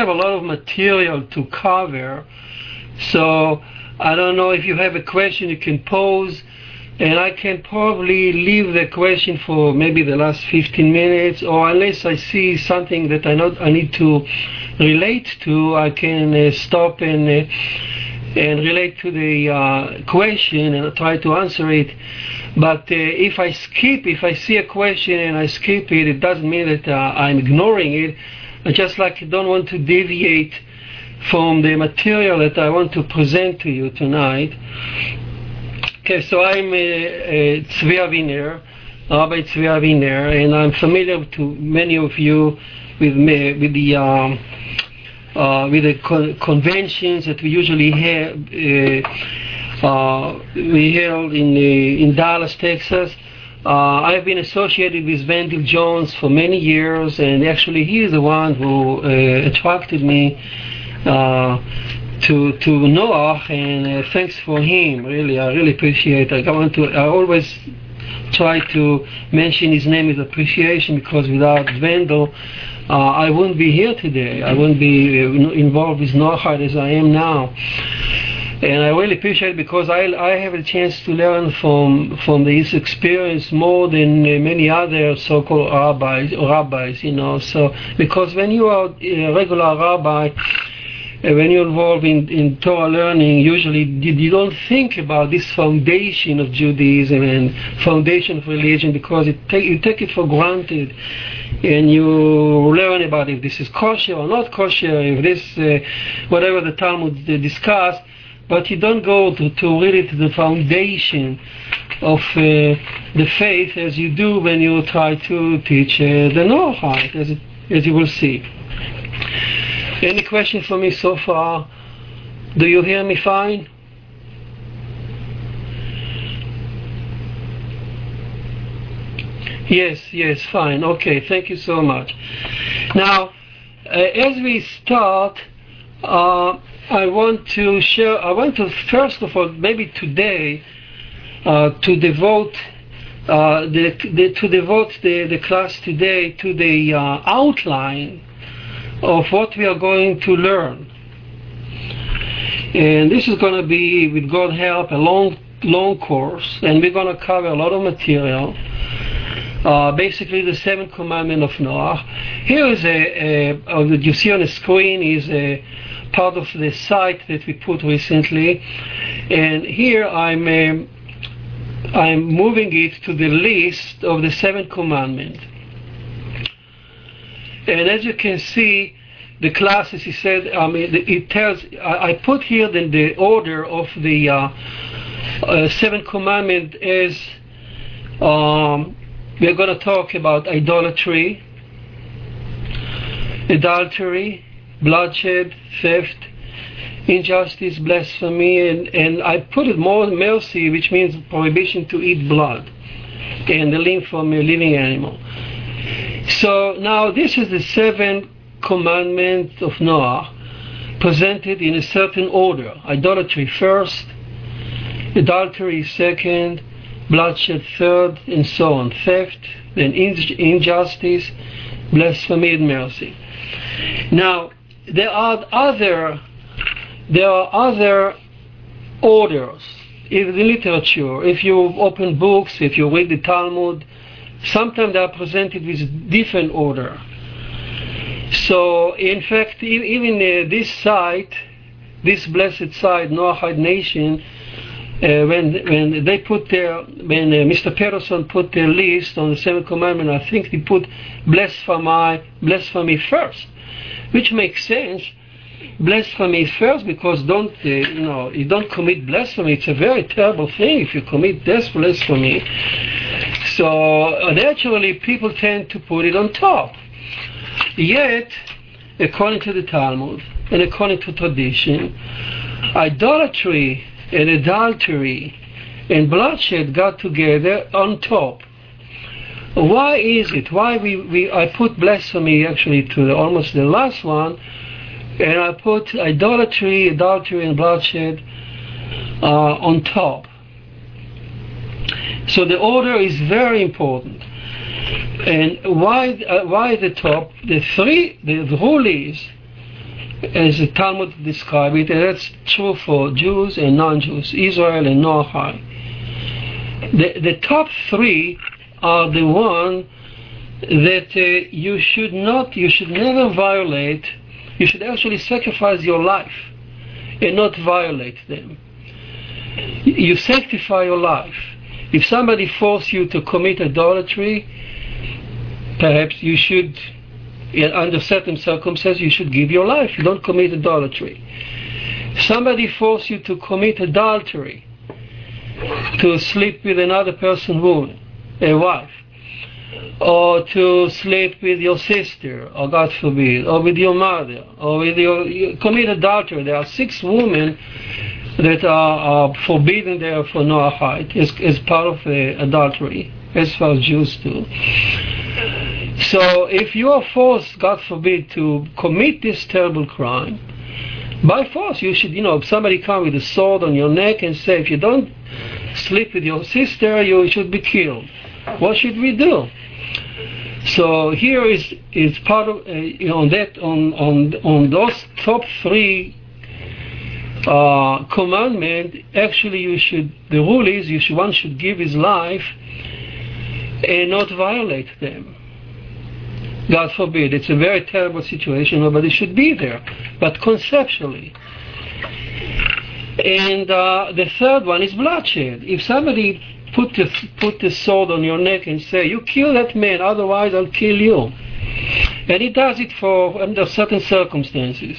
have a lot of material to cover, so I don't know if you have a question you can pose, and I can probably leave the question for maybe the last 15 minutes, or unless I see something that I not I need to relate to, I can uh, stop and uh, and relate to the uh, question and try to answer it. But uh, if I skip, if I see a question and I skip it, it doesn't mean that uh, I'm ignoring it. I just like don't want to deviate from the material that I want to present to you tonight. Okay, so I'm uh, uh, Tzvi Aviner, Rabbi Tzvi Aviner, and I'm familiar to many of you with me, with the um, uh, with the con- conventions that we usually have. Uh, uh, we held in uh, in Dallas, Texas. Uh, I've been associated with Wendell Jones for many years, and actually he is the one who uh, attracted me uh, to to Noah. And uh, thanks for him. Really, I really appreciate. it. I want to. I always try to mention his name with appreciation because without Wendell, uh, I wouldn't be here today. I wouldn't be uh, involved with Noah as I am now. And I really appreciate it because I, I have a chance to learn from from his experience more than uh, many other so-called rabbis, rabbis, you know. So because when you are a regular rabbi, uh, when you're involved in, in Torah learning, usually you, don't think about this foundation of Judaism and foundation of religion because it take, you take it for granted and you learn about if this is kosher or not kosher, if this, uh, whatever the Talmud discussed, but you don't go to, to really to the foundation of uh, the faith as you do when you try to teach uh, the Noahide, as, as you will see. Any questions for me so far? Do you hear me fine? Yes, yes, fine. Okay, thank you so much. Now, uh, as we start, uh, I want to share, I want to first of all, maybe today, uh, to devote uh, the, the, to devote the, the class today to the uh, outline of what we are going to learn. And this is going to be, with God help, a long, long course, and we're going to cover a lot of material. Uh, basically, the seventh commandment of Noah. Here is a, a, a you see on the screen is a part of the site that we put recently, and here I'm um, I'm moving it to the list of the seventh commandment. And as you can see, the classes, he said, I mean, it tells, I, put here the, the order of the uh, uh, seventh commandment as um, we're going to talk about idolatry, adultery, bloodshed, theft, injustice, blasphemy, and, and I put it more mercy, which means prohibition to eat blood and the limb from a living animal. So now this is the seventh commandment of Noah presented in a certain order. Idolatry first, adultery second, bloodshed third, and so on. Theft, then injustice, blasphemy, and mercy. Now, there are other there are other orders in the literature. If you open books, if you read the Talmud, sometimes they are presented with different order. So, in fact, even uh, this site, this blessed site, Noahide Nation, uh, when when they put their when uh, Mr. Peterson put their list on the seventh commandment, I think they put blasphemy blasphemy first, which makes sense. Blasphemy first because don't uh, you know you don't commit blasphemy. It's a very terrible thing if you commit this blasphemy. So naturally, people tend to put it on top. Yet, according to the Talmud and according to tradition, idolatry and adultery and bloodshed got together on top. Why is it? Why we, we I put blasphemy actually to the, almost the last one, and I put idolatry, adultery, and bloodshed uh, on top. So the order is very important. And why uh, why the top? The three the, rule is as the Talmud describes it, and that's true for Jews and non-Jews, Israel and Noahide. The, the top three are the one that uh, you should not, you should never violate, you should actually sacrifice your life and not violate them. You sanctify your life. If somebody forces you to commit idolatry, perhaps you should, under certain circumstances, you should give your life. You don't commit idolatry. Somebody forces you to commit adultery, to sleep with another person, woman, a wife, or to sleep with your sister, or God forbid, or with your mother, or with your, you commit adultery. There are six women that are, are forbidden there for Noahide as, as part of uh, adultery, as far as Jews do. So if you are forced, God forbid, to commit this terrible crime, by force, you should, you know, if somebody come with a sword on your neck and say, if you don't sleep with your sister, you should be killed. What should we do? So here is is part of uh, you know, on that on on on those top three uh, commandment. Actually, you should the rule is you should one should give his life and not violate them. God forbid. It's a very terrible situation. Nobody should be there. But conceptually. And uh, the third one is bloodshed. If somebody put the, put the sword on your neck and say, you kill that man, otherwise I'll kill you. And he does it for under certain circumstances.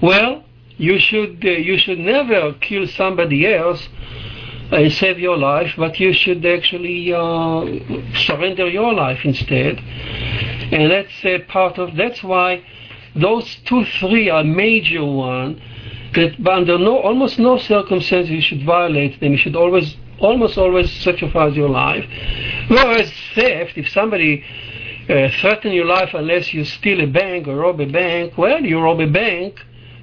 Well, you should uh, you should never kill somebody else and save your life, but you should actually uh, surrender your life instead. And that's a part of that's why those two three are major one that under no almost no circumstances you should violate them. You should always almost always sacrifice your life. Whereas theft, if somebody uh, threaten your life unless you steal a bank or rob a bank, well, you rob a bank,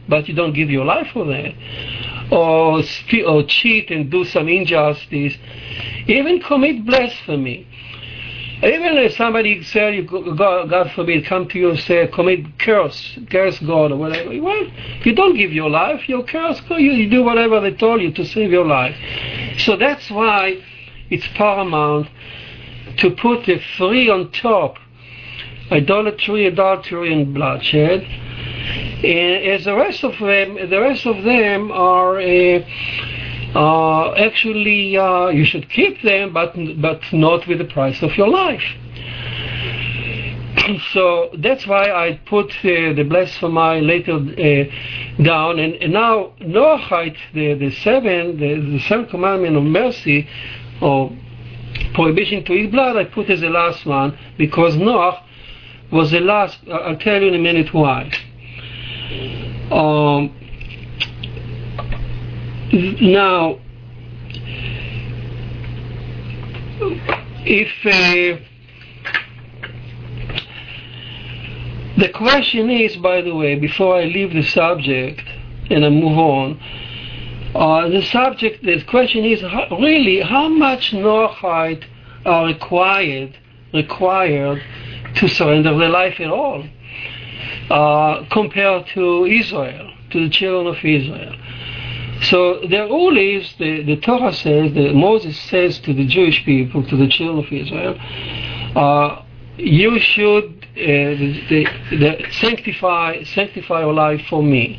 but you don't give your life for that or, or cheat and do some injustice, even commit blasphemy. Even if somebody say, God, God forbid, come to you and say, commit curse, curse God or whatever. Well, you don't give your life, you curse God, you, you do whatever they told you to save your life. So that's why it's paramount to put the three on top idolatry, adultery, and bloodshed and as the rest of them, the rest of them are uh, uh, actually uh, you should keep them, but but not with the price of your life. so that's why I put uh, the blasphemy later uh, down, and, and now Noahide, the the seven, the, the seventh commandment of mercy, or prohibition to eat blood, I put as the last one because Noah was the last. I'll tell you in a minute why. Um, now, if uh, the question is, by the way, before I leave the subject and I move on, uh, the subject, the question is how, really how much Noahide are required required to surrender their life at all uh, compared to Israel, to the children of Israel. So the rule is, the, the Torah says, the, Moses says to the Jewish people, to the children of Israel, uh, you should uh, the, the, sanctify sanctify your life for me.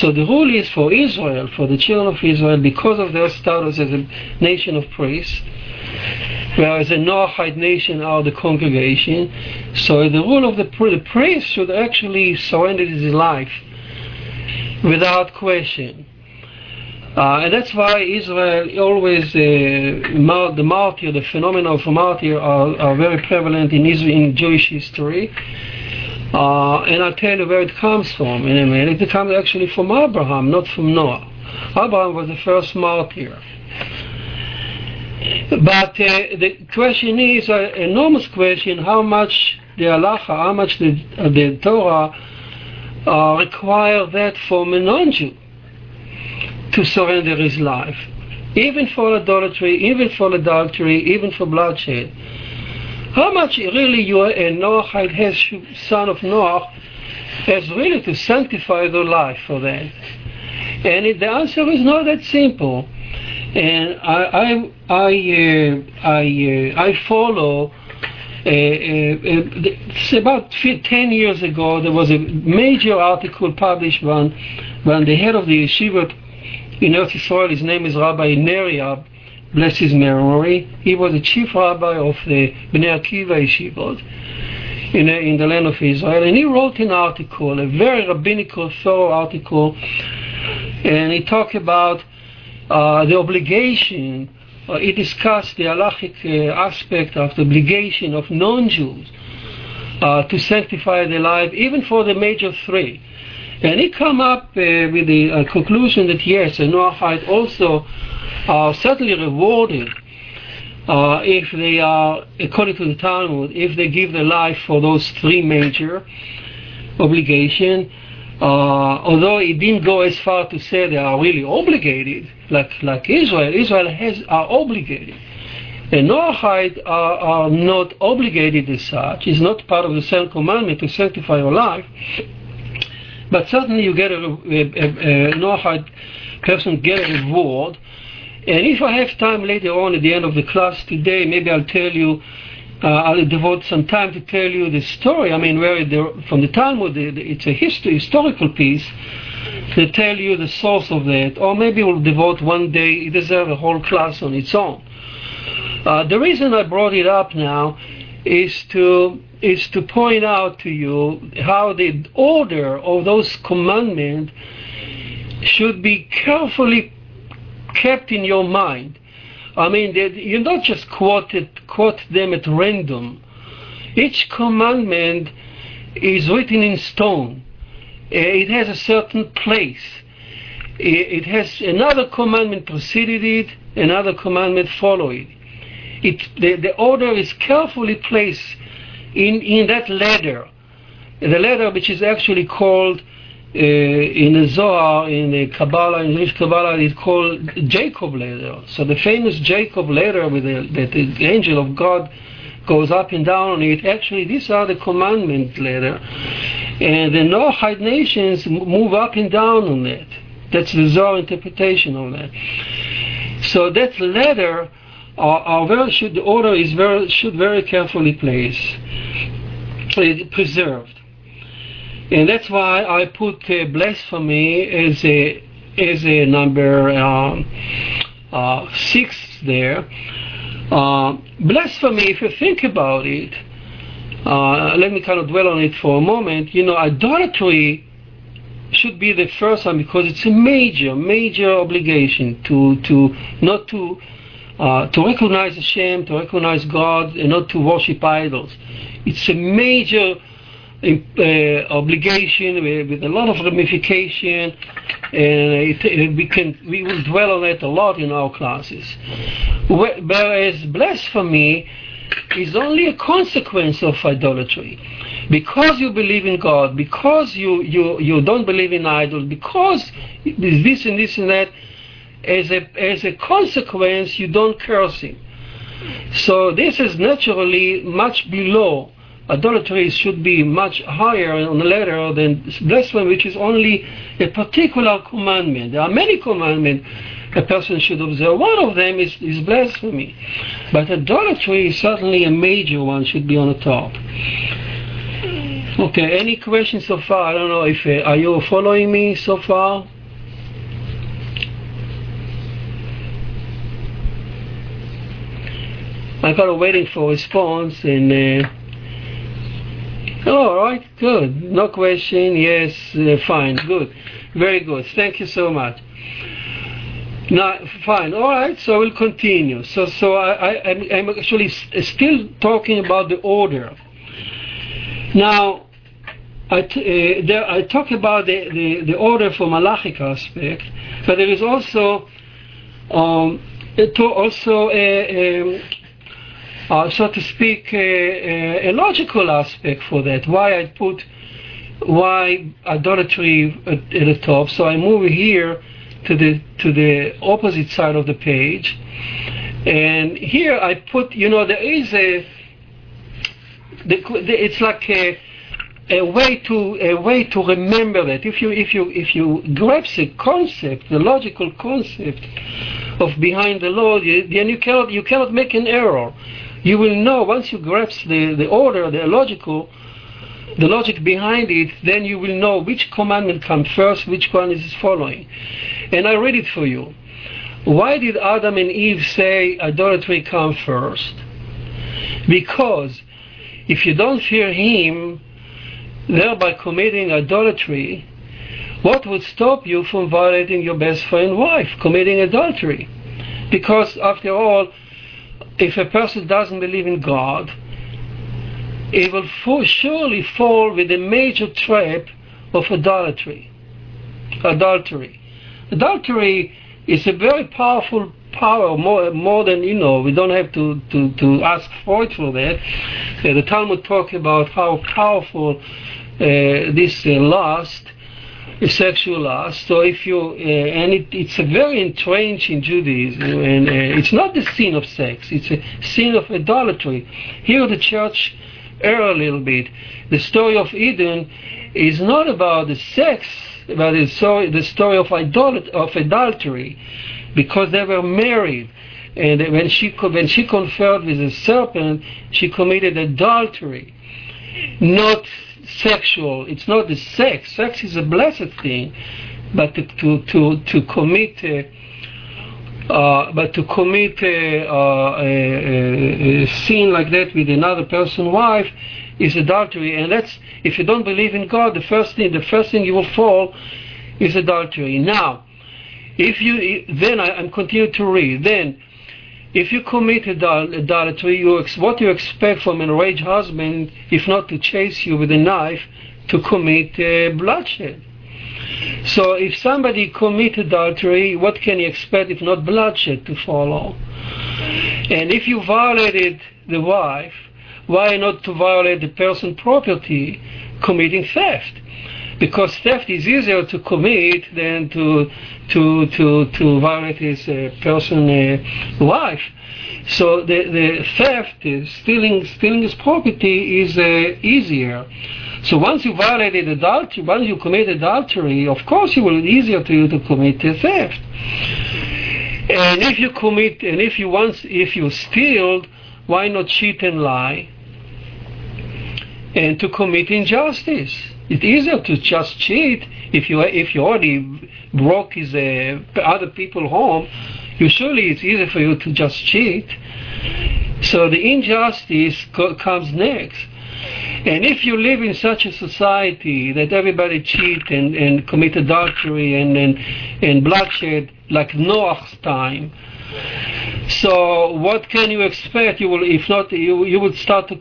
So the rule is for Israel, for the children of Israel, because of their status as a nation of priests, whereas the Noahide nation are the congregation. So the rule of the, the priest should actually surrender his life without question. Uh, and that's why Israel always, uh, the martyr, the phenomenon of martyr are, are very prevalent in, Israel, in Jewish history. Uh, and I'll tell you where it comes from in a minute. It comes actually from Abraham, not from Noah. Abraham was the first martyr. But uh, the question is an enormous question: how much the halacha, how much the, uh, the Torah uh, require that from a non-Jew to surrender his life, even for idolatry, even for adultery, even for bloodshed. How much really you a Noahide has son of Noah as really to sanctify their life for that. And the answer is not that simple. And I I I uh, I, uh, I follow. Uh, it's about 10 years ago, there was a major article published by, by the head of the yeshiva in Eretz Israel. His name is Rabbi Neria, bless his memory. He was the chief rabbi of the Bnei Akiva yeshivot in, in the land of Israel, and he wrote an article, a very rabbinical, thorough article, and he talked about uh, the obligation. Uh, he discussed the halachic uh, aspect of the obligation of non-Jews uh, to sanctify their life, even for the major three. And he come up uh, with the uh, conclusion that yes, a Noahide also are certainly rewarded uh, if they are, according to the Talmud, if they give their life for those three major obligations. Uh, although it didn't go as far to say they are really obligated, like like Israel, Israel has are obligated. And Noahide are, are not obligated as such. It's not part of the seventh commandment to sanctify your life. But certainly you get a, a, a, Noahide person get a reward and if I have time later on at the end of the class today, maybe I'll tell you, uh, I'll devote some time to tell you the story. I mean, where the, from the Talmud, the, the, it's a history, historical piece to tell you the source of that. Or maybe we'll devote one day, it deserves a whole class on its own. Uh, the reason I brought it up now is to is to point out to you how the order of those commandments should be carefully kept in your mind. I mean, you don't just quote, it, quote them at random. Each commandment is written in stone. Uh, it has a certain place. It has another commandment preceded it, another commandment followed it. It the, the order is carefully placed in, in that ladder. The ladder which is actually called uh, in the Zohar, in the Kabbalah, in English Kabbalah, it's called Jacob ladder. So the famous Jacob ladder with the, the angel of God goes up and down on it. Actually, these are the commandment ladder. And the Noahide nations move up and down on that. That's the Zohar interpretation of that. So that ladder, are very, should, the order is very, should very carefully placed, preserved and that's why I put uh, blasphemy as a as a number um, uh, six there. Uh, blasphemy, if you think about it, uh, let me kind of dwell on it for a moment. You know, idolatry should be the first one because it's a major, major obligation to to not to uh, to recognize Hashem, to recognize God, and not to worship idols. It's a major uh, obligation with, a lot of ramification, and it, it, we can we will dwell on that a lot in our classes. Whereas blasphemy is only a consequence of idolatry. Because you believe in God, because you, you, you don't believe in idols, because this and this and that, as a, as a consequence, you don't curse Him. So this is naturally much below idolatry should be much higher on the ladder than blasphemy, which is only a particular commandment. There are many commandments a person should observe. One of them is, is blasphemy. But idolatry is certainly a major one, should be on the top. Okay, any questions so far? I don't know if, uh, are you following me so far? I'm kind of waiting for response and uh, Oh, all right, good. No question. Yes, uh, fine, good, very good. Thank you so much. Now, fine. All right. So we'll continue. So, so I, I, am actually still talking about the order. Now, I, t- uh, there, I talk about the, the, the order from halachic aspect, but there is also um, to also a, a, uh, so to speak, uh, uh, a logical aspect for that. Why I put why I don't at, at, the top. So I move here to the to the opposite side of the page, and here I put. You know, there is a. The, the, it's like a, a way to a way to remember that if you if you if you grasp the concept, the logical concept of behind the law, then you cannot you cannot make an error. You will know once you grasp the, the order, the logical, the logic behind it, then you will know which commandment comes first, which one is following. And I read it for you. Why did Adam and Eve say idolatry come first? Because if you don't fear Him, thereby committing idolatry, what would stop you from violating your best friend wife, committing adultery? Because after all, if a person doesn't believe in God, he will for surely fall with the major trap of idolatry. Adultery. Adultery is a very powerful power, more, more than, you know, we don't have to, to, to ask Freud for that. Uh, the Talmud talks about how powerful uh, this uh, lust, sexual lust. So if you, uh, and it, it's a very entrenched in Judaism, and uh, it's not the sin of sex, it's a sin of idolatry. Here the church err a little bit. The story of Eden is not about the sex, but it's story, the story of, idolat- of adultery, because they were married. And when she, when she conferred with the serpent, she committed adultery. Not sexual, it's not the sex. Sex is a blessed thing, but to, to, to, commit uh, uh, but to commit a, a, a, a, sin like that with another person's wife is adultery, and that's if you don't believe in God, the first thing the first thing you will fall is adultery. Now, if you then I, am continuing to read. Then, if you commit adultery, you what you expect from an enraged husband, if not to chase you with a knife, to commit uh, bloodshed. So if somebody commits adultery, what can you expect if not bloodshed to follow? And if you violated the wife, why not to violate the person's property, committing theft? Because theft is easier to commit than to to to to violate his uh, person uh, wife. So the the theft, uh, stealing stealing his property, is uh, easier. So once you violated adultery, once you commit adultery, of course it will be easier to you to commit a theft. And if you commit, and if you once, if you steal, why not cheat and lie? And to commit injustice. It's easier to just cheat if you if you already broke his uh, other people home. You surely it's easier for you to just cheat. So the injustice co- comes next. And if you live in such a society that everybody cheat and, and commit adultery and, and, and bloodshed like Noah's time, so what can you expect? You will, if not, you, you would start to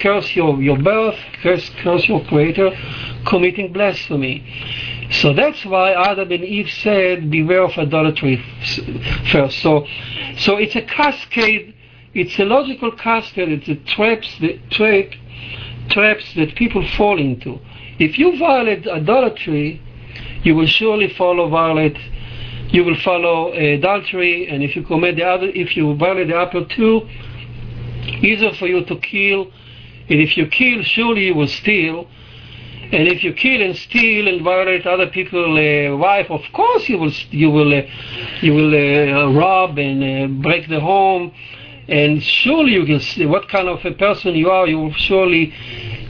curse your, your birth, curse, curse your creator, committing blasphemy. So that's why Adam and Eve said, beware of idolatry first. So, so it's a cascade, it's a logical cascade, it's a traps, the trap traps that people fall into. If you violate idolatry, you will surely follow violate. You will follow adultery, and if you commit the other, if you violate the upper two, easier for you to kill. And if you kill, surely you will steal. And if you kill and steal and violate other people's uh, wife, of course you will you will uh, you will uh, rob and uh, break the home and surely you can see what kind of a person you are. You will surely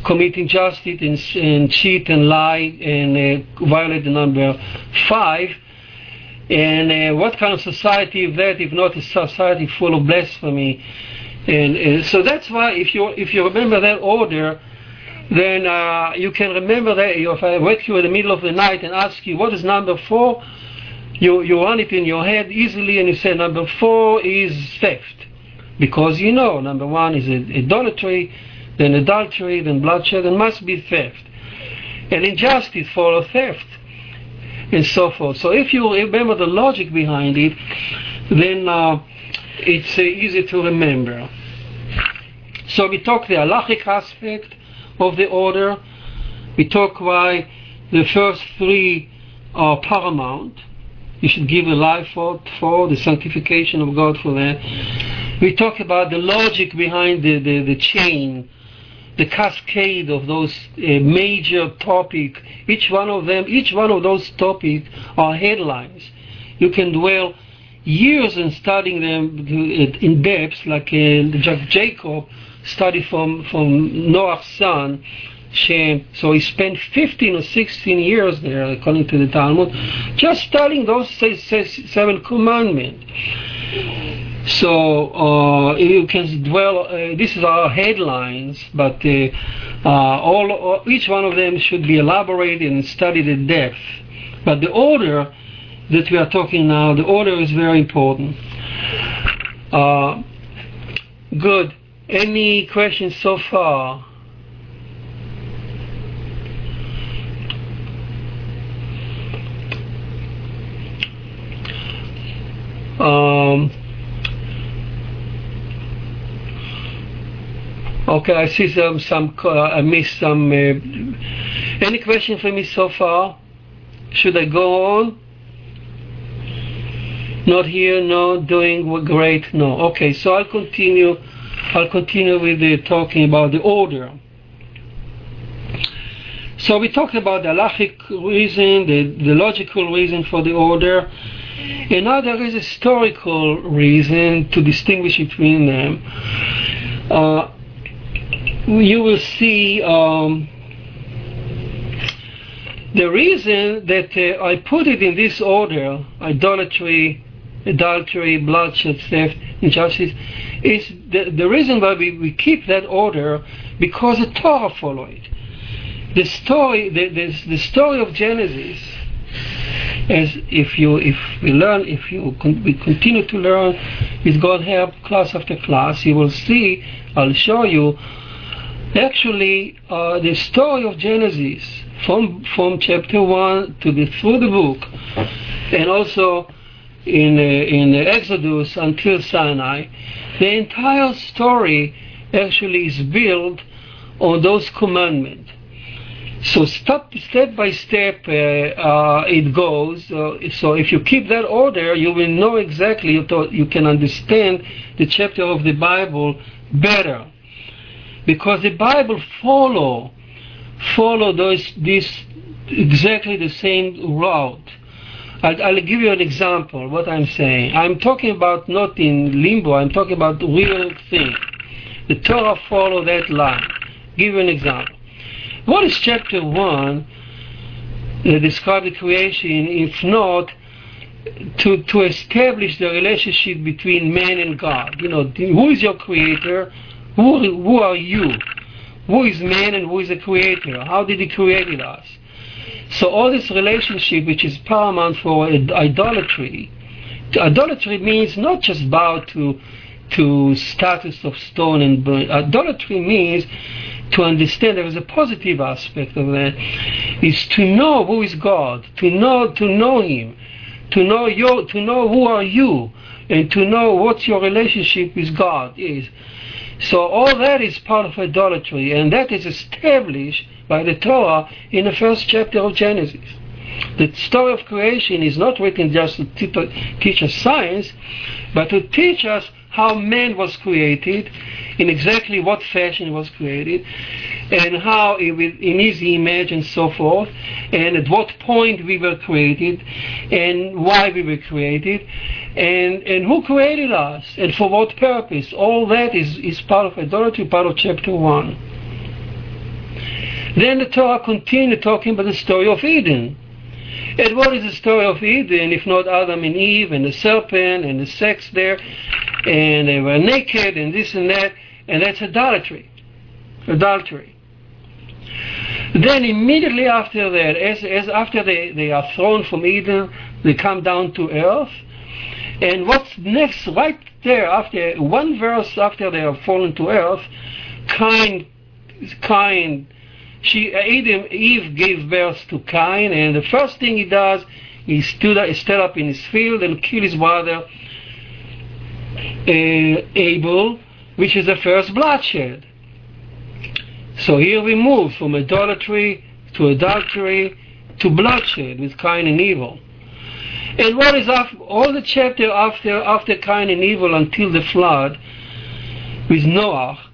commit injustice and, and cheat and lie and uh, violate the number five. And uh, what kind of society is that if not a society full of blasphemy? And uh, so that's why if you if you remember that order, then uh, you can remember that if I wake you in the middle of the night and ask you what is number four, you you run it in your head easily and you say number four is theft because you know, number one is idolatry, then adultery, then bloodshed, and must be theft. And injustice follows theft, and so forth. So if you remember the logic behind it, then uh, it's uh, easy to remember. So we talk the halachic aspect of the order. We talk why the first three are paramount. You should give a life for, for the sanctification of God for that we talk about the logic behind the, the, the chain the cascade of those uh, major topic. Each one of them, each one of those topics are headlines. You can dwell years in studying them in depth, like uh, Jacob studied from from Noah's son. Shem. So he spent 15 or 16 years there, according to the Talmud, just studying those seven commandments. So uh, you can dwell. Uh, this is our headlines, but uh, uh all each one of them should be elaborated and studied in depth. But the order that we are talking now, the order is very important. Uh, good. Any questions so far? Um, okay, I see some. Some uh, I missed some. Uh, any question for me so far? Should I go on? Not here, no. Doing great, no. Okay, so I'll continue. I'll continue with the talking about the order. So we talked about the halachic reason, the, the logical reason for the order, and now there is a historical reason to distinguish between them. Uh, you will see um, the reason that uh, I put it in this order idolatry, adultery, bloodshed, theft, injustice is the, the reason why we, we keep that order because the Torah follow it. The story, the, the, the story of Genesis, as if you if we learn, if you con- we continue to learn, with God help, class after class, you will see. I'll show you. Actually, uh, the story of Genesis from from chapter one to the through the book, and also in, uh, in Exodus until Sinai, the entire story actually is built on those commandments. So step, step by step uh, uh, it goes. Uh, so if you keep that order, you will know exactly, you, you can understand the chapter of the Bible better. Because the Bible follow follow those this exactly the same route. I'll, I'll, give you an example. What I'm saying, I'm talking about not in limbo. I'm talking about real thing. The Torah follow that line. Give you an example. What is chapter one that describe the creation, if not to to establish the relationship between man and God? You know, who is your creator? Who who are you? Who is man and who is the creator? How did he create us? So all this relationship, which is paramount for idolatry, idolatry means not just bow to to status of stone and burn. Idolatry means to understand there is a positive aspect of that is to know who is God, to know to know Him, to know your to know who are you, and to know what your relationship with God is. So all that is part of idolatry, and that is established by the Torah in the first chapter of Genesis. The story of creation is not written just to teach us science, but to teach us how man was created, in exactly what fashion was created, and how it, in his image and so forth, and at what point we were created, and why we were created, and, and who created us, and for what purpose. All that is, is part of idolatry, part of chapter 1. Then the Torah continued talking about the story of Eden. And what is the story of Eden if not Adam and Eve and the serpent and the sex there and they were naked and this and that and that's idolatry. Adultery. Then immediately after that, as, as after they, they are thrown from Eden, they come down to earth. And what's next, right there, after one verse after they have fallen to earth, Cain, Cain, she, Adam, Eve gave birth to Cain, and the first thing he does, he stood, he stood up in his field and killed his brother uh, Abel, which is the first bloodshed. So here we move from idolatry to adultery to bloodshed with Cain and evil. And what is after, all the chapter after after Cain and evil until the flood with Noah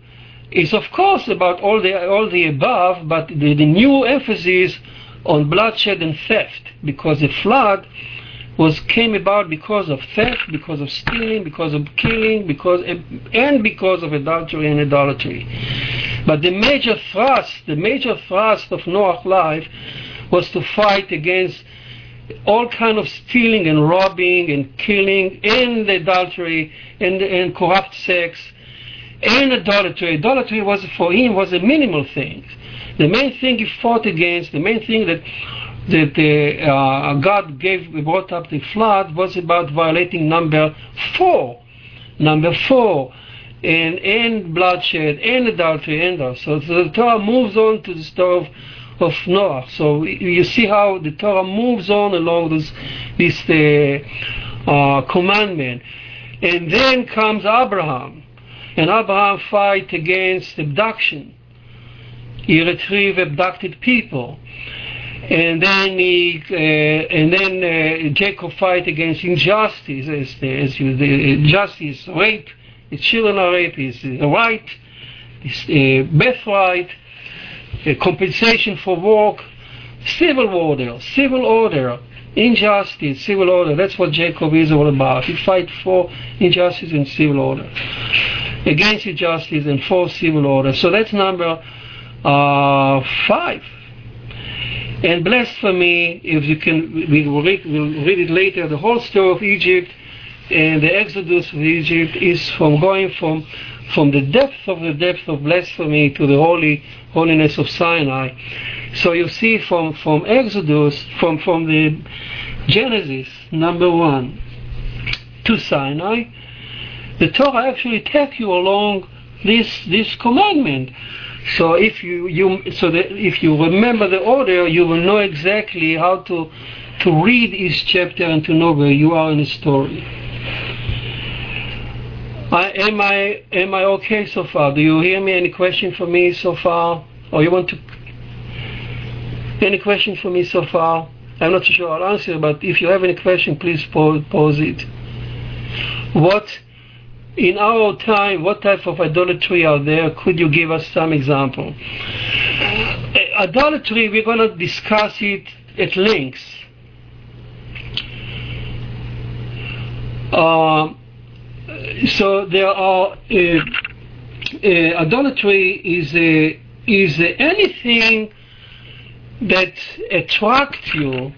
is of course about all the all the above, but the, the new emphasis on bloodshed and theft, because the flood was came about because of theft, because of stealing, because of killing, because and because of adultery and idolatry. But the major thrust, the major thrust of Noah's life was to fight against all kind of stealing and robbing and killing and adultery and, and corrupt sex and idolatry. Idolatry was for him was a minimal thing. The main thing he fought against, the main thing that that uh, God gave brought up the flood was about violating number four. Number four, and and bloodshed and adultery and all. So, so the Torah moves on to the story of, of Noah. So you see how the Torah moves on along this this uh, uh, commandment, and then comes Abraham, and Abraham fight against abduction. He retrieve abducted people. And then he, uh, and then uh, Jacob fight against injustice, as, as you, the justice, rape, the children are raped, is a right, is a birthright, a compensation for work, civil order, civil order, injustice, civil order. That's what Jacob is all about. He fight for injustice and civil order, against injustice and for civil order. So that's number uh, five. And blasphemy, if you can, we will read, we'll read it later, the whole story of Egypt and the exodus of Egypt is from going from from the depth of the depth of blasphemy to the holy holiness of Sinai. So you see from, from Exodus, from, from the Genesis, number one, to Sinai, the Torah actually takes you along this this commandment. So if you, you so if you remember the order, you will know exactly how to to read each chapter and to know where you are in the story. I, am I am I okay so far? Do you hear me? Any question for me so far? Or you want to? Any question for me so far? I'm not sure I'll answer, but if you have any question, please pose, it. What in our time, what type of idolatry are there? Could you give us some example? Idolatry, we're going to discuss it at length. Uh, so there are uh, uh, idolatry is uh, is anything that attracts you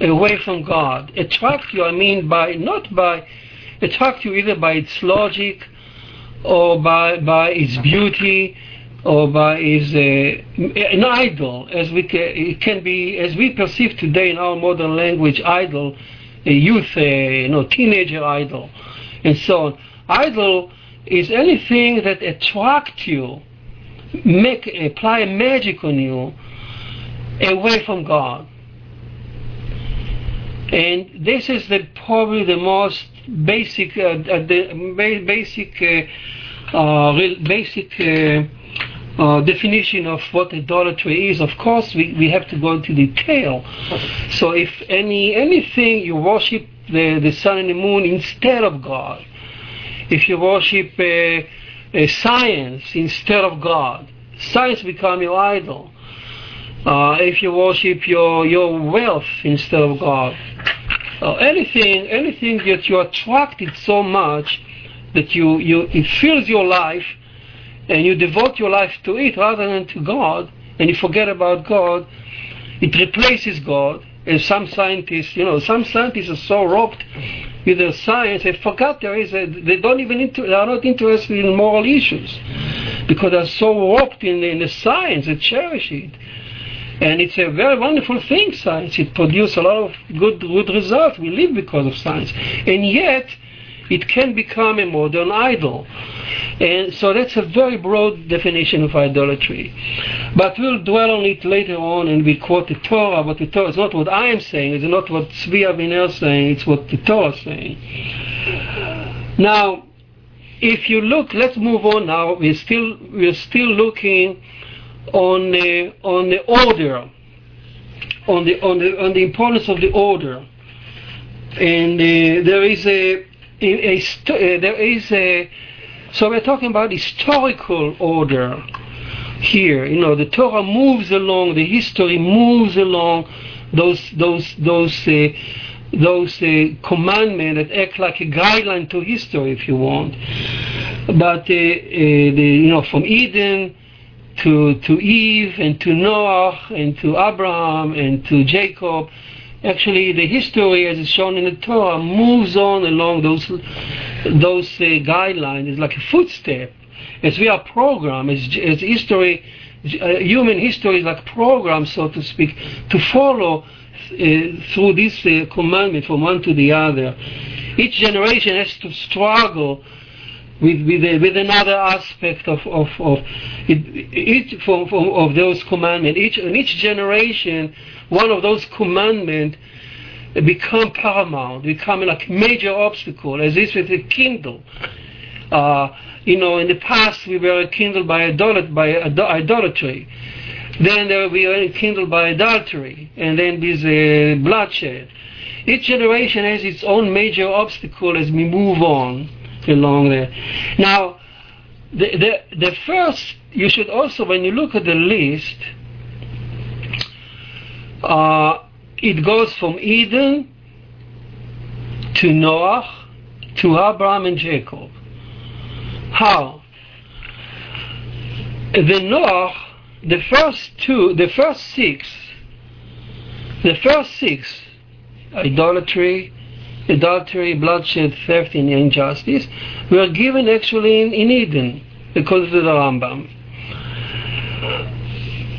away from God. Attract you, I mean, by not by attract you either by its logic or by, by its beauty or by its uh, an idol as we ca- it can be as we perceive today in our modern language idol a youth a you know teenager idol and so on idol is anything that attracts you make apply magic on you away from God. And this is the probably the most basic, uh, uh the basic, uh, uh basic uh, definition of what idolatry is. Of course, we, we have to go into detail. So, if any anything you worship the, the sun and the moon instead of God, if you worship a science instead of God, science become your idol. Uh, if you worship your your wealth instead of God, uh, anything anything that you attracted so much that you, you it fills your life and you devote your life to it rather than to God and you forget about God it replaces God and some scientists you know some scientists are so roped with their science they forgot there is a, they don't even inter, they are not interested in moral issues because they're so roped in, in the science they cherish it and it's a very wonderful thing, science. It produces a lot of good, good results. We live because of science. And yet, it can become a modern idol. And so that's a very broad definition of idolatry. But we'll dwell on it later on and we quote the Torah, but the Torah is not what I am saying, it's not what Tzvi Aviner is saying, it's what the Torah is saying. Now, if you look, let's move on now. We're still, we're still looking on the, on the order, on the, on, the, on the importance of the order. And uh, there is a, a, a uh, there is a So we're talking about historical order here. You know, the Torah moves along, the history moves along those those those uh, those uh, commandments that act like a guideline to history, if you want. But uh, uh, the, you know, from Eden to to Eve and to Noah and to Abraham and to Jacob. Actually, the history, as is shown in the Torah, moves on along those those uh, guidelines. It's like a footstep. As we are programmed, as, as history, uh, human history is like programmed, so to speak, to follow uh, through this uh, commandment from one to the other. Each generation has to struggle with with, a, with another aspect of of, of it, each from, of those commandments. Each in each generation, one of those commandments become paramount, become like major obstacle, as if it's a kindle. Uh, you know, in the past we were kindled by idolat by idolatry. Then there we were kindled by adultery, and then this uh, bloodshed. Each generation has its own major obstacle as we move on along there. Now, the, the, the first, you should also, when you look at the list, uh, it goes from Eden to Noah to Abraham and Jacob. How? The Noah, the first two, the first six, the first six, idolatry, adultery, bloodshed, theft, and injustice were given actually in, in Eden because of the Rambam.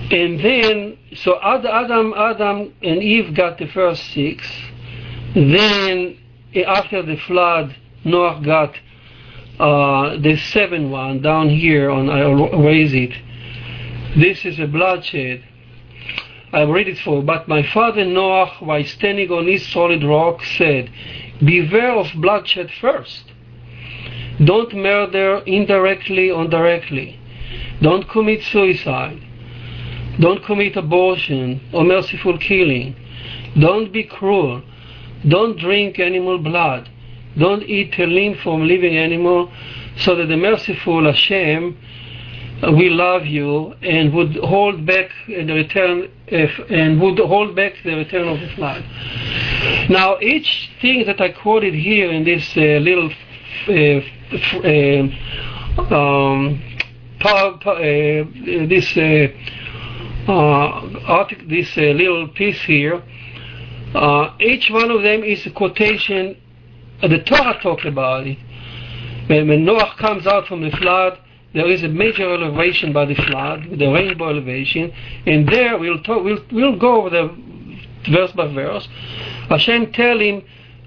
And then, so Adam, Adam and Eve got the first six. Then, after the flood, Noah got uh, the seventh one down here. On I'll raise it. This is a bloodshed. I read it for. But my father Noah, while standing on his solid rock, said, Beware of bloodshed first. Don't murder indirectly or directly. Don't commit suicide. Don't commit abortion or merciful killing. Don't be cruel. Don't drink animal blood. Don't eat a limb from living animal, so that the merciful Hashem will love you and would hold back the return if, and would hold back the return of the flood. Now, each thing that I quoted here in this uh, little uh, uh, um, pa, uh, this uh, uh, this little piece here, each one of them is a quotation. the Torah talked about it. When Noah comes out from the flood, there is a major elevation by the flood, the rainbow elevation, and there we'll talk, we'll, we'll go over the verse by verse. Hashem tell him,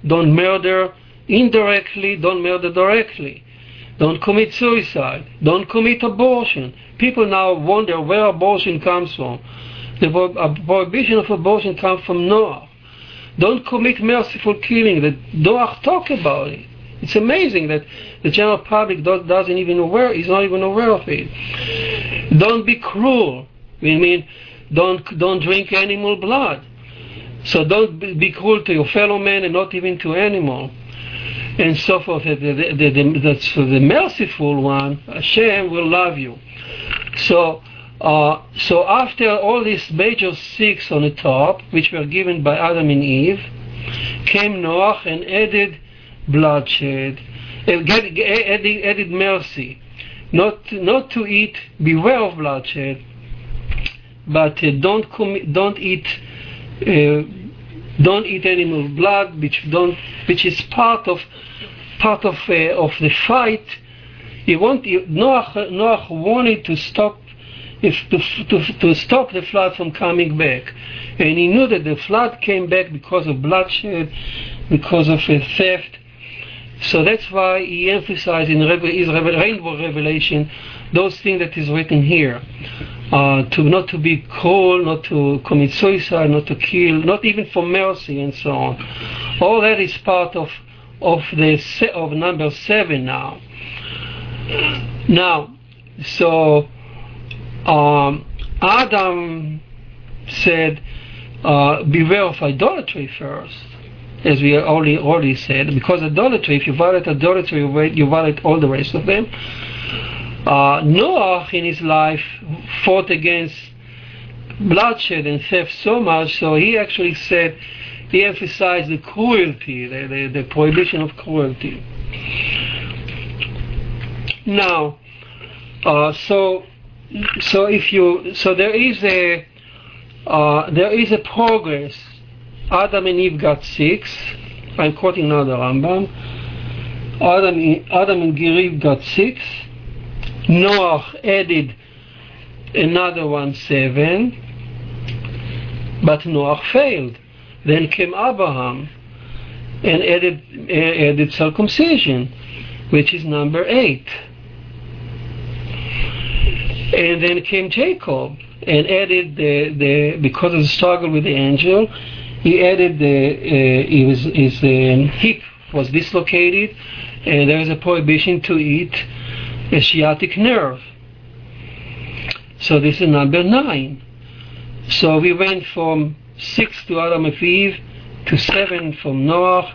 don't murder indirectly, don't murder directly. Don't commit suicide. Don't commit abortion. People now wonder where abortion comes from. The prohibition of abortion comes from Noah. Don't commit merciful killing. That Noah talk about it. It's amazing that the general public does, doesn't even aware, is not even aware of it. Don't be cruel. I mean, don't don't drink animal blood. So don't be cruel to your fellow man and not even to animal. And so forth. The, the, the, that's the merciful one, Hashem will love you. So, uh, so after all these major six on the top, which were given by Adam and Eve, came Noah and added bloodshed, and added, added mercy. Not, not to eat, beware of bloodshed, but uh, don't, don't eat uh, don't eat animal blood, which don't, which is part of part of uh, of the fight. He want Noah, Noah wanted to stop if to, to, to stop the flood from coming back, and he knew that the flood came back because of bloodshed, because of a theft. So that's why he emphasized in his rainbow revelation those things that is written here uh, to not to be cruel, not to commit suicide, not to kill, not even for mercy, and so on. All that is part of of the of number seven now. Now, so um, Adam said, uh, "Beware of idolatry first. As we already already said, because idolatry. If you violate idolatry, you violate all the rest of them. Uh, Noah in his life fought against bloodshed and theft so much, so he actually said he emphasized the cruelty, the, the, the prohibition of cruelty. Now, uh, so so if you so there is a uh, there is a progress. Adam and Eve got six. I'm quoting now the Rambam. Adam, Adam and Eve got six. Noah added another one, seven. But Noah failed. Then came Abraham and added, uh, added circumcision, which is number eight. And then came Jacob and added the, the because of the struggle with the angel, he added the uh, his, his um, hip was dislocated, and there is a prohibition to eat a sciatic nerve. So this is number nine. So we went from six to Adam and Eve to seven from Noah,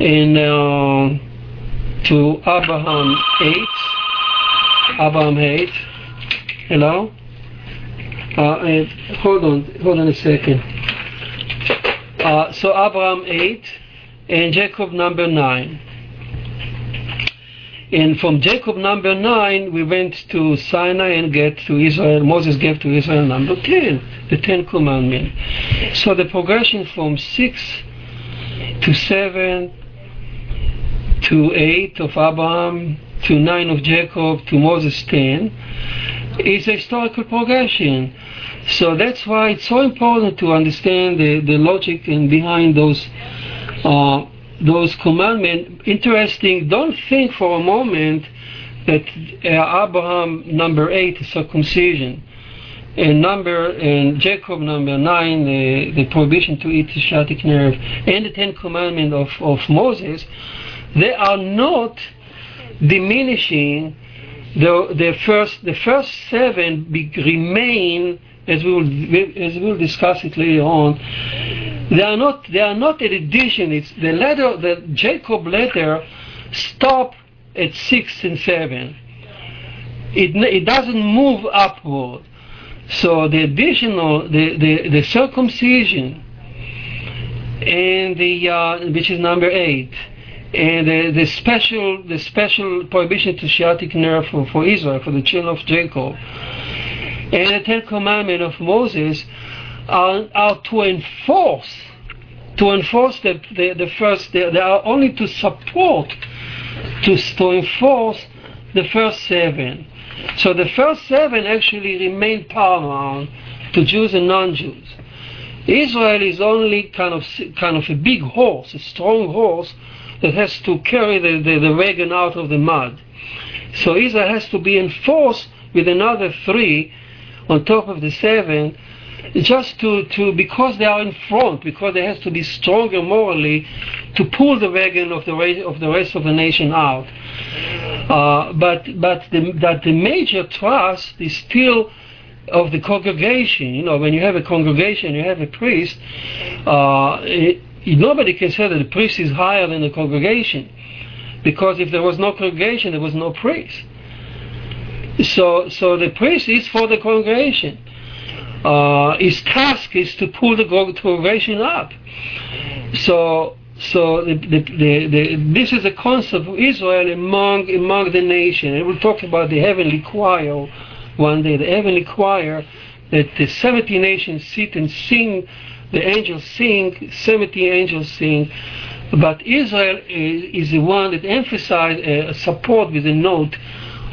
and uh, to Abraham eight. Abraham eight. Hello. Uh, hold on, hold on a second. Uh, so Abraham 8 and Jacob number 9. And from Jacob number 9, we went to Sinai and get to Israel. Moses gave to Israel number 10, the Ten Commandments. So the progression from 6 to 7 to 8 of Abraham to 9 of Jacob to Moses 10 is a historical progression. So that's why it's so important to understand the, the logic and behind those uh, those commandments. Interesting. Don't think for a moment that uh, Abraham number eight is circumcision, and number and Jacob number nine the, the prohibition to eat the sciatic nerve, and the Ten Commandments of, of Moses, they are not diminishing the the first the first seven be, remain as we will as we will discuss it later on. They are not they are not an addition. It's the letter the Jacob letter stop at six and seven. It it doesn't move upward. So the additional the the, the circumcision and the uh, which is number eight Uh, the, the special the special prohibition to sciatic nerve for, for Israel for the children of Jacob. And the Ten Commandments of Moses are, are to enforce to enforce the, the, the first they, they are only to support to, to enforce the first seven. So the first seven actually remain paramount to Jews and non-Jews. Israel is only kind of kind of a big horse a strong horse that has to carry the, the, the wagon out of the mud. So Israel has to be enforced with another three on top of the seven just to, to because they are in front, because they have to be stronger morally to pull the wagon of the rest of the rest of the nation out. Uh, but but the, that the major trust is still of the congregation. You know, when you have a congregation, you have a priest. Uh, it, nobody can say that the priest is higher than the congregation because if there was no congregation there was no priest. So so the priest is for the congregation. Uh, his task is to pull the congregation up. So so the, the, the, this is a concept of Israel among among the nation and we'll talk about the heavenly choir one day. The heavenly choir that the 70 nations sit and sing the angels sing, 70 angels sing, but Israel is, is the one that emphasized uh, support with the note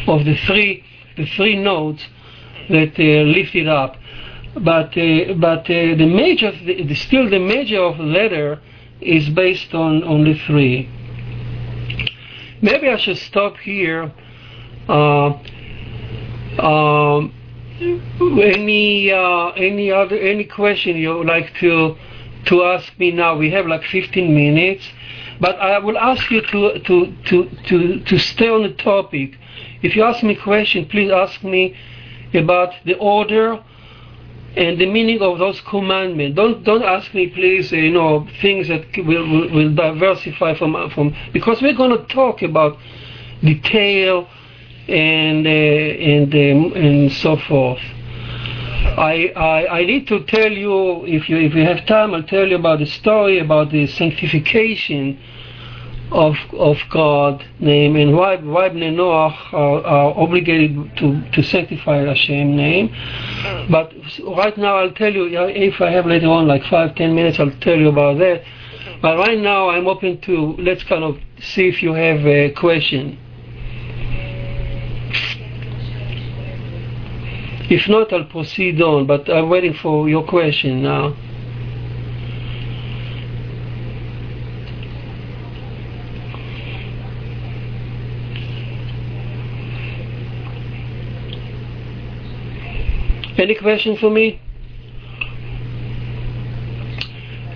of the three, the three notes that uh, lift it up. But uh, but uh, the major, the, still the major of the letter is based on only three. Maybe I should stop here. Uh, um, any uh, any other any question you would like to to ask me now? We have like 15 minutes, but I will ask you to to to to, to stay on the topic. If you ask me question, please ask me about the order and the meaning of those commandments. Don't don't ask me, please. You know things that will will, will diversify from from because we're going to talk about detail and uh, and um, and so forth. I, I, I need to tell you if you if you have time I'll tell you about the story about the sanctification of of God name and why why Bnei Noach are, are obligated to, to sanctify Hashem name. But right now I'll tell you if I have later on like five ten minutes I'll tell you about that. But right now I'm open to let's kind of see if you have a question. If not, I'll proceed on, but I'm waiting for your question now. Any question for me?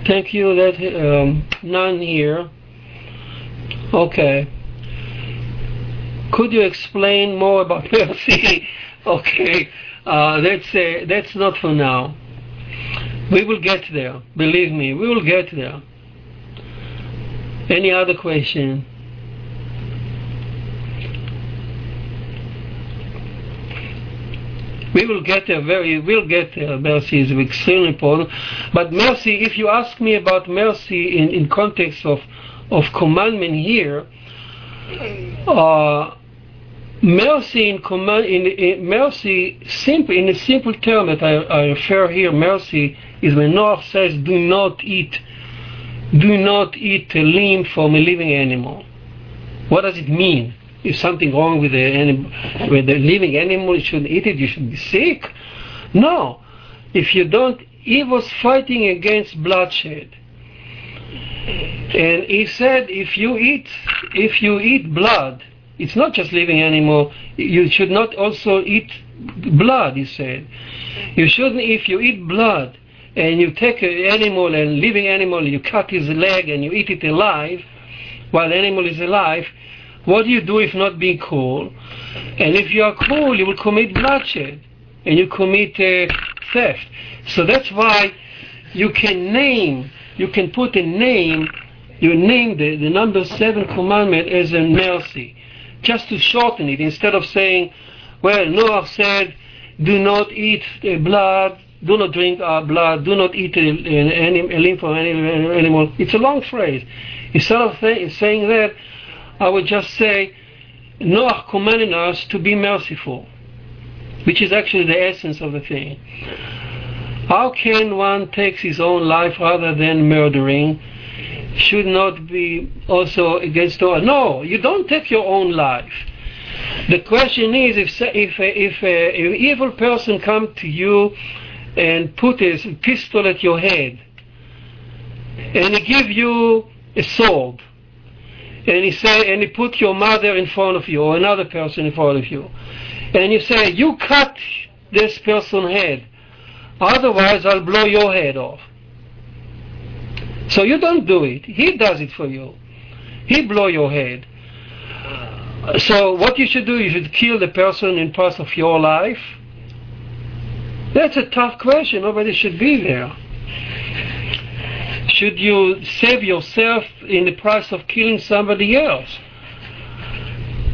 Thank you. That um, none here. Okay. Could you explain more about mercy? okay. Uh, that's uh, that's not for now. We will get there. Believe me, we will get there. Any other question? We will get there very, we'll get there. Mercy is extremely important. But mercy, if you ask me about mercy in, in context of, of commandment here, uh, mercy in command in, in mercy simple in a simple term that I, I, refer here mercy is when Noah says do not eat do not eat a limb from a living animal. What does it mean? Is something wrong with the anim- with the living animal? You shouldn't eat it you should be sick. No. If you don't he was fighting against bloodshed. And he said if you eat if you eat blood it's not just living animal. You should not also eat blood, he said. You shouldn't, if you eat blood and you take an animal and living animal, you cut his leg and you eat it alive, while the animal is alive, what do you do if not being cruel? And if you are cruel, you will commit bloodshed and you commit uh, theft. So that's why you can name, you can put a name, you name the, the number seven commandment as a mercy just to shorten it, instead of saying, well, Noah said, do not eat uh, blood, do not drink uh, blood, do not eat a, a, limb from any animal. It's a long phrase. Instead of saying that, I would just say, Noah commanded us to be merciful, which is actually the essence of the thing. How can one take his own life rather than murdering? Should not be also against Torah. No, you don't take your own life. The question is if if uh, uh, if an evil person come to you and put a pistol at your head and he give you a sword and he say and he put your mother in front of you or another person in front of you and you say you cut this person's head otherwise I'll blow your head off so you don't do it. He does it for you. He blow your head. So what you should do, you should kill the person in part of your life. That's a tough question. Nobody should be there. Should you save yourself in the price of killing somebody else?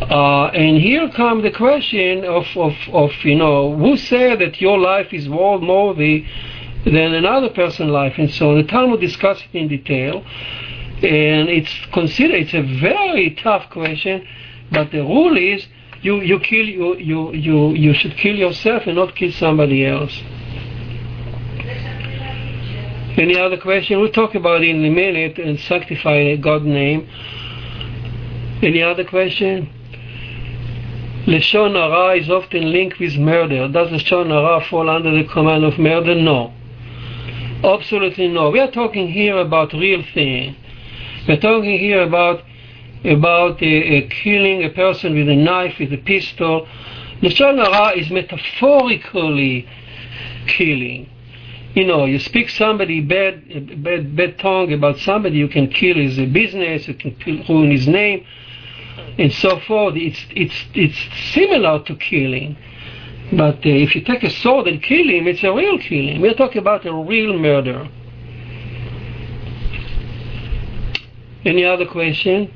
Uh, and here comes the question of, of, of, you know, who said that your life is more the than another person's life and so on. The Talmud discusses it in detail, and it's considered it's a very tough question, but the rule is you, you kill you, you you you should kill yourself and not kill somebody else. Any other question? We'll talk about it in a minute and sanctify God's name. Any other question? Lashon hara is often linked with murder. Does Lashon hara fall under the command of murder? No. Absolutely no. We are talking here about real thing. We're talking here about about killing a person with a knife, with a pistol. Lashon hara is metaphorically killing. You know, you speak somebody bad, bad, bad tongue about somebody, you can kill his business, you can ruin his name, and so forth. It's it's it's similar to killing. But uh, if you take a sword and kill him, it's a real killing. We're talking about a real murder. Any other question?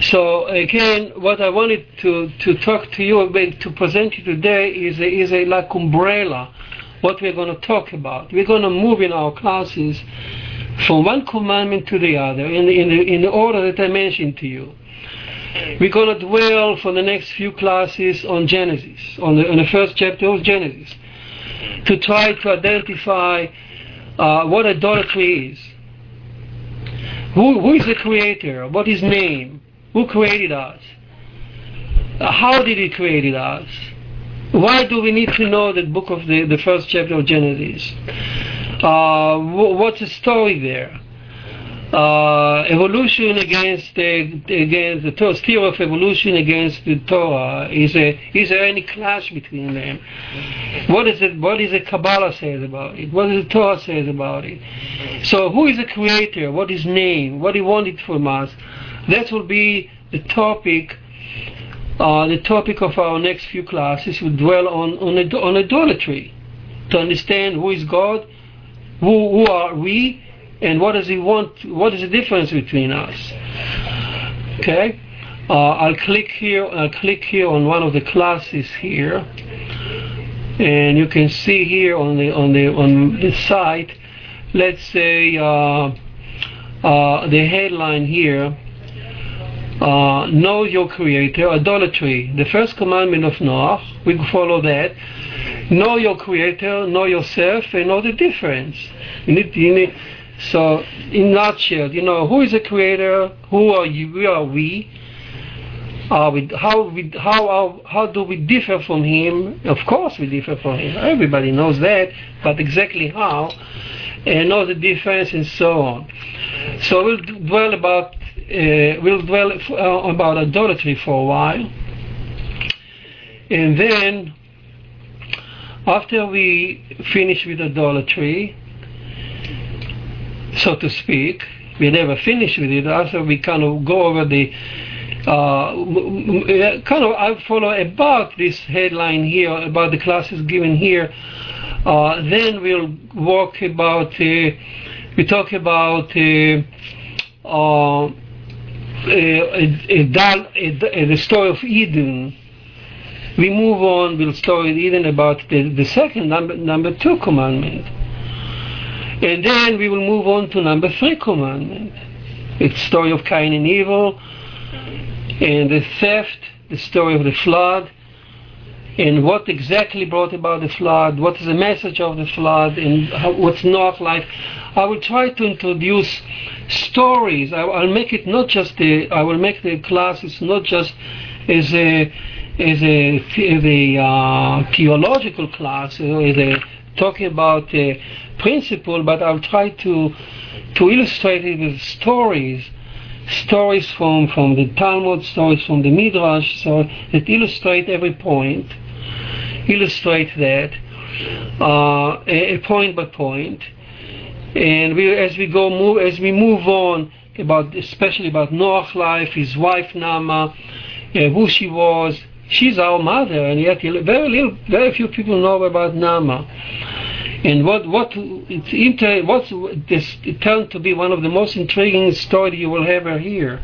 So again, what I wanted to, to talk to you about, to present you today is a, is a like umbrella, what we're going to talk about. We're going to move in our classes from one commandment to the other in the, in the, in the order that I mentioned to you. We're going to dwell for the next few classes on Genesis, on the, on the first chapter of Genesis, to try to identify uh, what idolatry is. Who, who is the creator? What is name? Who created us? Uh, how did He create us? Why do we need to know the book of the, the first chapter of Genesis? Uh, what's the story there? Uh, evolution against the against the Torah, theory of evolution against the Torah. Is there is there any clash between them? What is it? What is the Kabbalah says about it? What does the Torah says about it? So who is the creator? What is name? What he wanted from us? That will be the topic. Uh, the topic of our next few classes will dwell on on, on idolatry, to understand who is God, who, who are we, and what does He want? What is the difference between us? Okay, uh, I'll click here. I'll click here on one of the classes here, and you can see here on the on the on the site. Let's say uh, uh, the headline here uh, know your creator, idolatry. The first commandment of Noah, we follow that. Know your creator, know yourself, and know the difference. You need, you need, so, in nutshell, you know, who is the creator? Who are you? Who are we? Are we how we how are, how do we differ from him? Of course, we differ from him. Everybody knows that, but exactly how, and know the difference, and so on. So we'll dwell about uh, we'll dwell uh, about idolatry for a while. And then, after we finish with idolatry, so to speak, we never finish with it. After we kind of go over the uh, kind of I follow about this headline here about the classes given here. Uh, then we'll walk about uh, we talk about uh, uh, Uh, the story of Eden, we move on, we'll story Eden about the, the second number, number two commandment. And then we will move on to number three commandment. It's the story of Cain and Abel, and the theft, the story of the flood, and what exactly brought about the flood, what is the message of the flood, and how, what's not like. I will try to introduce stories. I, will make it not just the. I will make the classes not just as a as a, as a uh, theological class, as a talking about the principle, but I'll try to to illustrate it with stories, stories from from the Talmud, stories from the Midrash, so that illustrate every point, illustrate that uh, a, a point by point and we, as we go move, as we move on about, especially about Noah's life, his wife Nama, uh, who she was. She's our mother, and yet very little, very few people know about Nama. And what what it's inter, what's this it turned to be one of the most intriguing stories you will ever hear.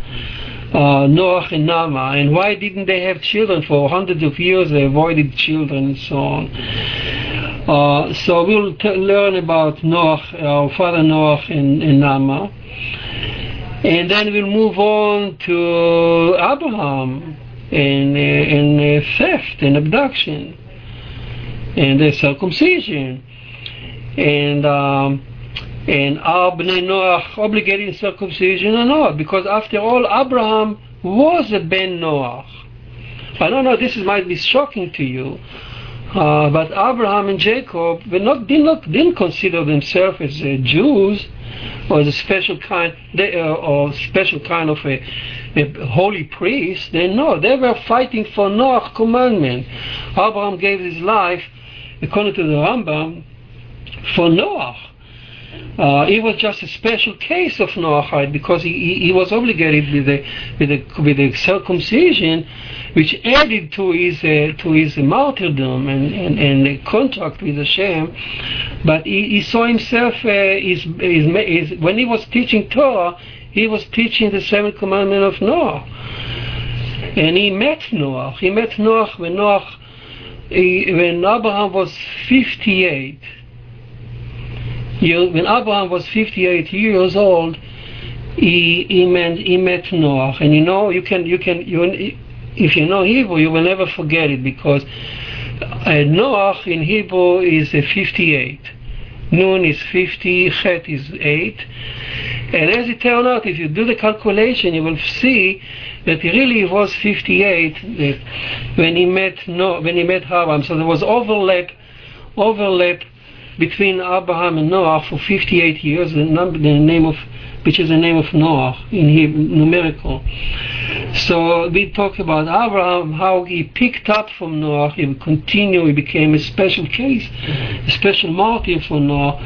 Uh, Noah and Nama, and why didn't they have children for hundreds of years? They avoided children and so on. Uh, so we'll t- learn about Noach, our father Noach and, and Nama. And then we'll move on to Abraham and, uh, and uh, theft and abduction and the circumcision. And um, and are Bnei Noah obligated in circumcision or not? Because after all, Abraham was a Ben Noah. I don't know, this might be shocking to you. Uh, but Abraham and Jacob were not, did not, didn't consider themselves as uh, Jews or as a special kind they, uh, or special kind of a, a, holy priest. They no, they were fighting for Noah's commandment. Abraham gave his life, according to the Rambam, for Noah. Uh, it was just a special case of Noahide because he, he, he, was obligated with the with the with the circumcision, which added to his uh, to his martyrdom and, and, and the contract with Hashem. But he, he saw himself uh, his, his, his, when he was teaching Torah, he was teaching the seventh commandment of Noah, and he met Noah. He met Noah when Noah he, when Abraham was 58 when Abraham was 58 years old, he, he, met, he met Noah. And you know, you can, you can, you, if you know Hebrew, you will never forget it because uh, Noah in Hebrew is a 58. Nun is 50, Chet is 8. And as it turned out, if you do the calculation, you will see that he really was 58 when he met no, when he met Abraham. So there was overlap, overlap between Abraham and Noah for 58 years, the, number, the name of which is the name of Noah in Hebrew, numerical. So we talk about Abraham, how he picked up from Noah, he continued, he became a special case, a special martyr for Noah.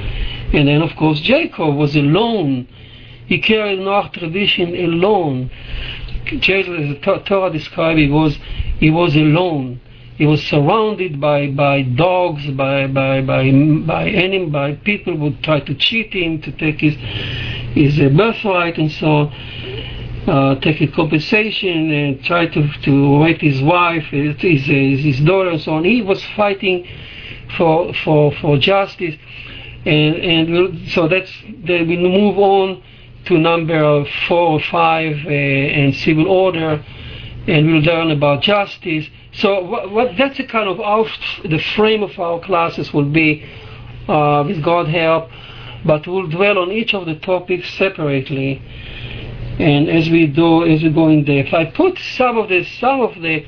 And then, of course, Jacob was alone. He carried Noah tradition alone. Jesus, the Torah described he was, he was alone he was surrounded by, by dogs, by by by by any by people who would try to cheat him to take his his uh, birthright and so on, uh, take a compensation and try to to rape his wife, his, his, his daughter and so on. He was fighting for for for justice, and and so that's then we move on to number four or five uh, and civil order, and we'll learn about justice so what, what, that's the kind of our, the frame of our classes will be uh, with God help, but we'll dwell on each of the topics separately. And as we do, as we go in depth, I put some of the some of the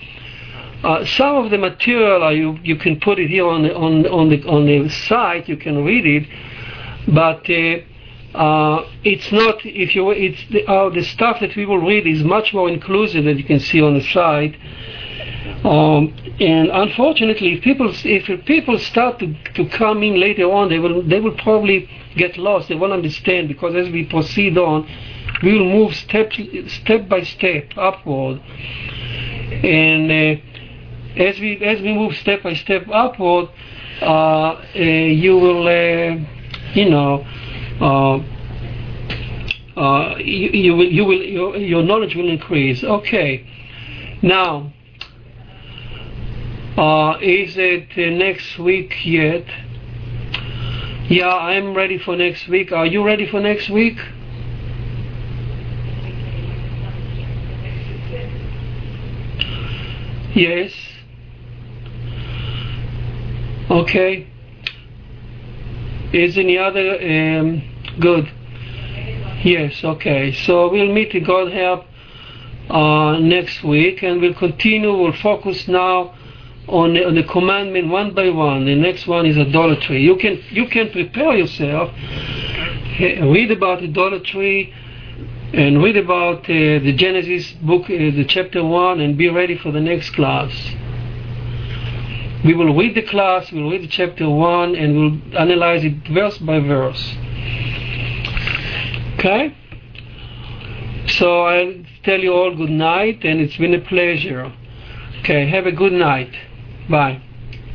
uh, some of the material uh, you you can put it here on the on on the on the site. You can read it, but. Uh, uh, it's not if you it's the, uh, the stuff that we will read is much more inclusive that you can see on the site um, and unfortunately, if people if people start to, to come in later on, they will they will probably get lost. They won't understand because as we proceed on, we will move step step by step upward. And uh, as we as we move step by step upward, uh, uh, you will uh, you know. Uh, uh, you, you will, you will, your, your knowledge will increase. Okay. Now, uh, is it uh, next week yet? Yeah, I'm ready for next week. Are you ready for next week? Yes. Okay. Is any other um, good? Yes. Okay. So we'll meet. God help uh, next week, and we'll continue. We'll focus now on the, on the commandment one by one. The next one is idolatry. You can you can prepare yourself, read about idolatry, and read about uh, the Genesis book, uh, the chapter one, and be ready for the next class. We will read the class, we'll read chapter one, and we'll analyze it verse by verse. Okay. So I'll tell you all good night, and it's been a pleasure. Okay, have a good night. Bye.